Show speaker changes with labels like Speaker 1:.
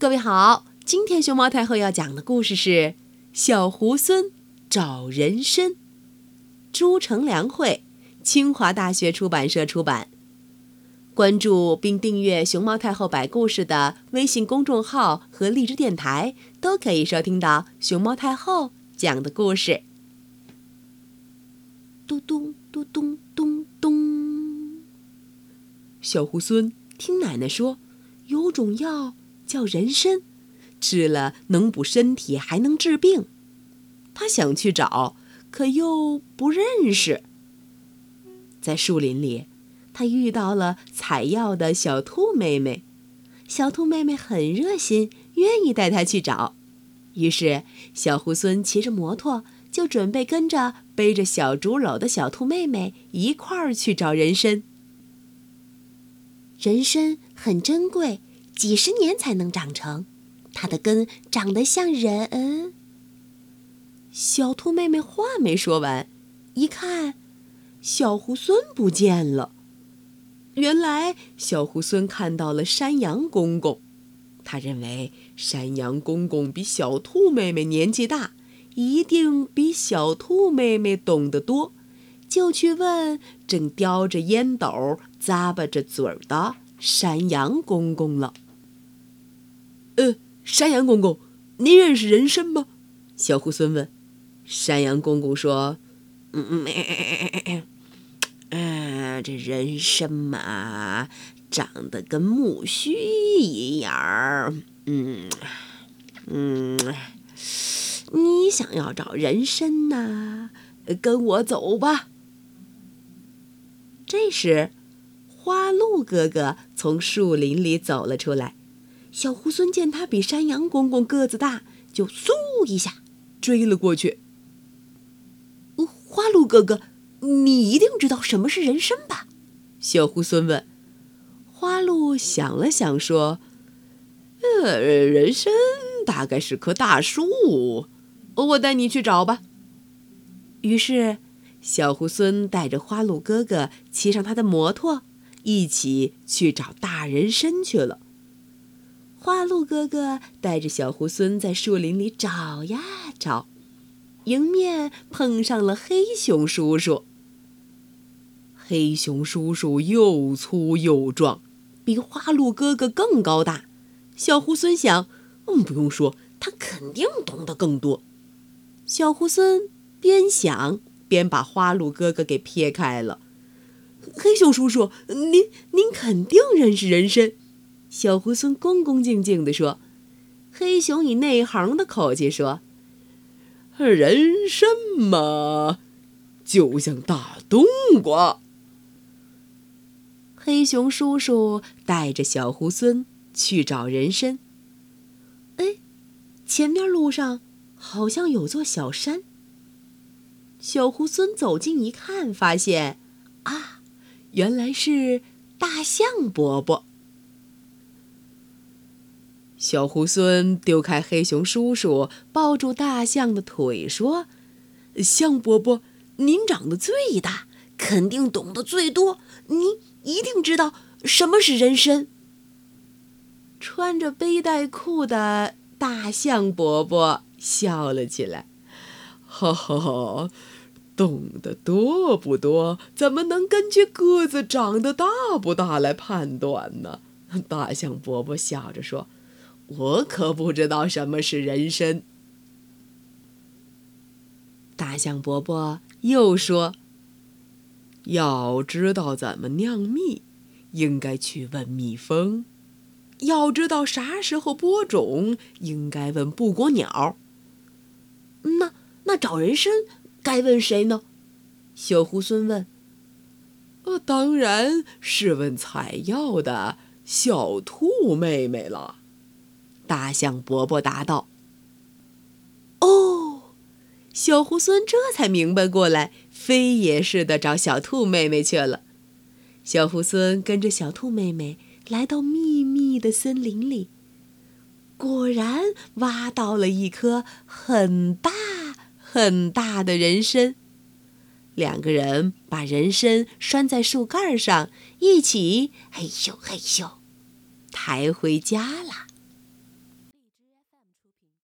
Speaker 1: 各位好，今天熊猫太后要讲的故事是《小猢狲找人参》，朱成良绘，清华大学出版社出版。关注并订阅熊猫太后摆故事的微信公众号和荔枝电台，都可以收听到熊猫太后讲的故事。嘟咚嘟咚咚咚，小猢狲听奶奶说，有种药。叫人参，吃了能补身体，还能治病。他想去找，可又不认识。在树林里，他遇到了采药的小兔妹妹。小兔妹妹很热心，愿意带他去找。于是，小猢狲骑着摩托，就准备跟着背着小竹篓的小兔妹妹一块儿去找人参。人参很珍贵。几十年才能长成，它的根长得像人。小兔妹妹话没说完，一看，小猢狲不见了。原来小猢狲看到了山羊公公，他认为山羊公公比小兔妹妹年纪大，一定比小兔妹妹懂得多，就去问正叼着烟斗、咂巴着嘴儿的山羊公公了。呃，山羊公公，您认识人参吗？小猢狲问。山羊公公说：“嗯嗯，嗯，这人参嘛，长得跟木须一样。嗯嗯，你想要找人参呐？跟我走吧。”这时，花鹿哥哥从树林里走了出来。小猢狲见他比山羊公公个子大，就嗖一下追了过去。花鹿哥哥，你一定知道什么是人参吧？小猢狲问。花鹿想了想说：“呃，人参大概是棵大树，我带你去找吧。”于是，小猢狲带着花鹿哥哥骑上他的摩托，一起去找大人参去了。花鹿哥哥带着小猢狲在树林里找呀找，迎面碰上了黑熊叔叔。黑熊叔叔又粗又壮，比花鹿哥哥更高大。小猢狲想，嗯，不用说，他肯定懂得更多。小猢狲边想边把花鹿哥哥给撇开了。黑熊叔叔，您您肯定认识人参。小猢狲恭恭敬敬地说：“黑熊以内行的口气说，人参嘛，就像大冬瓜。”黑熊叔叔带着小猢狲去找人参。哎，前面路上好像有座小山。小猢狲走近一看，发现，啊，原来是大象伯伯。小猢狲丢开黑熊叔叔，抱住大象的腿说：“象伯伯，您长得最大，肯定懂得最多，您一定知道什么是人参。”穿着背带裤的大象伯伯笑了起来：“哈哈，懂得多不多，怎么能根据个子长得大不大来判断呢？”大象伯伯笑着说。我可不知道什么是人参。大象伯伯又说：“要知道怎么酿蜜，应该去问蜜蜂；要知道啥时候播种，应该问布谷鸟。那那找人参该问谁呢？”小猢狲问。“呃，当然是问采药的小兔妹妹了。”大象伯伯答道：“哦，小猢狲这才明白过来，飞也似的找小兔妹妹去了。小猢狲跟着小兔妹妹来到密密的森林里，果然挖到了一颗很大很大的人参。两个人把人参拴在树干上，一起嘿咻嘿咻抬回家了。”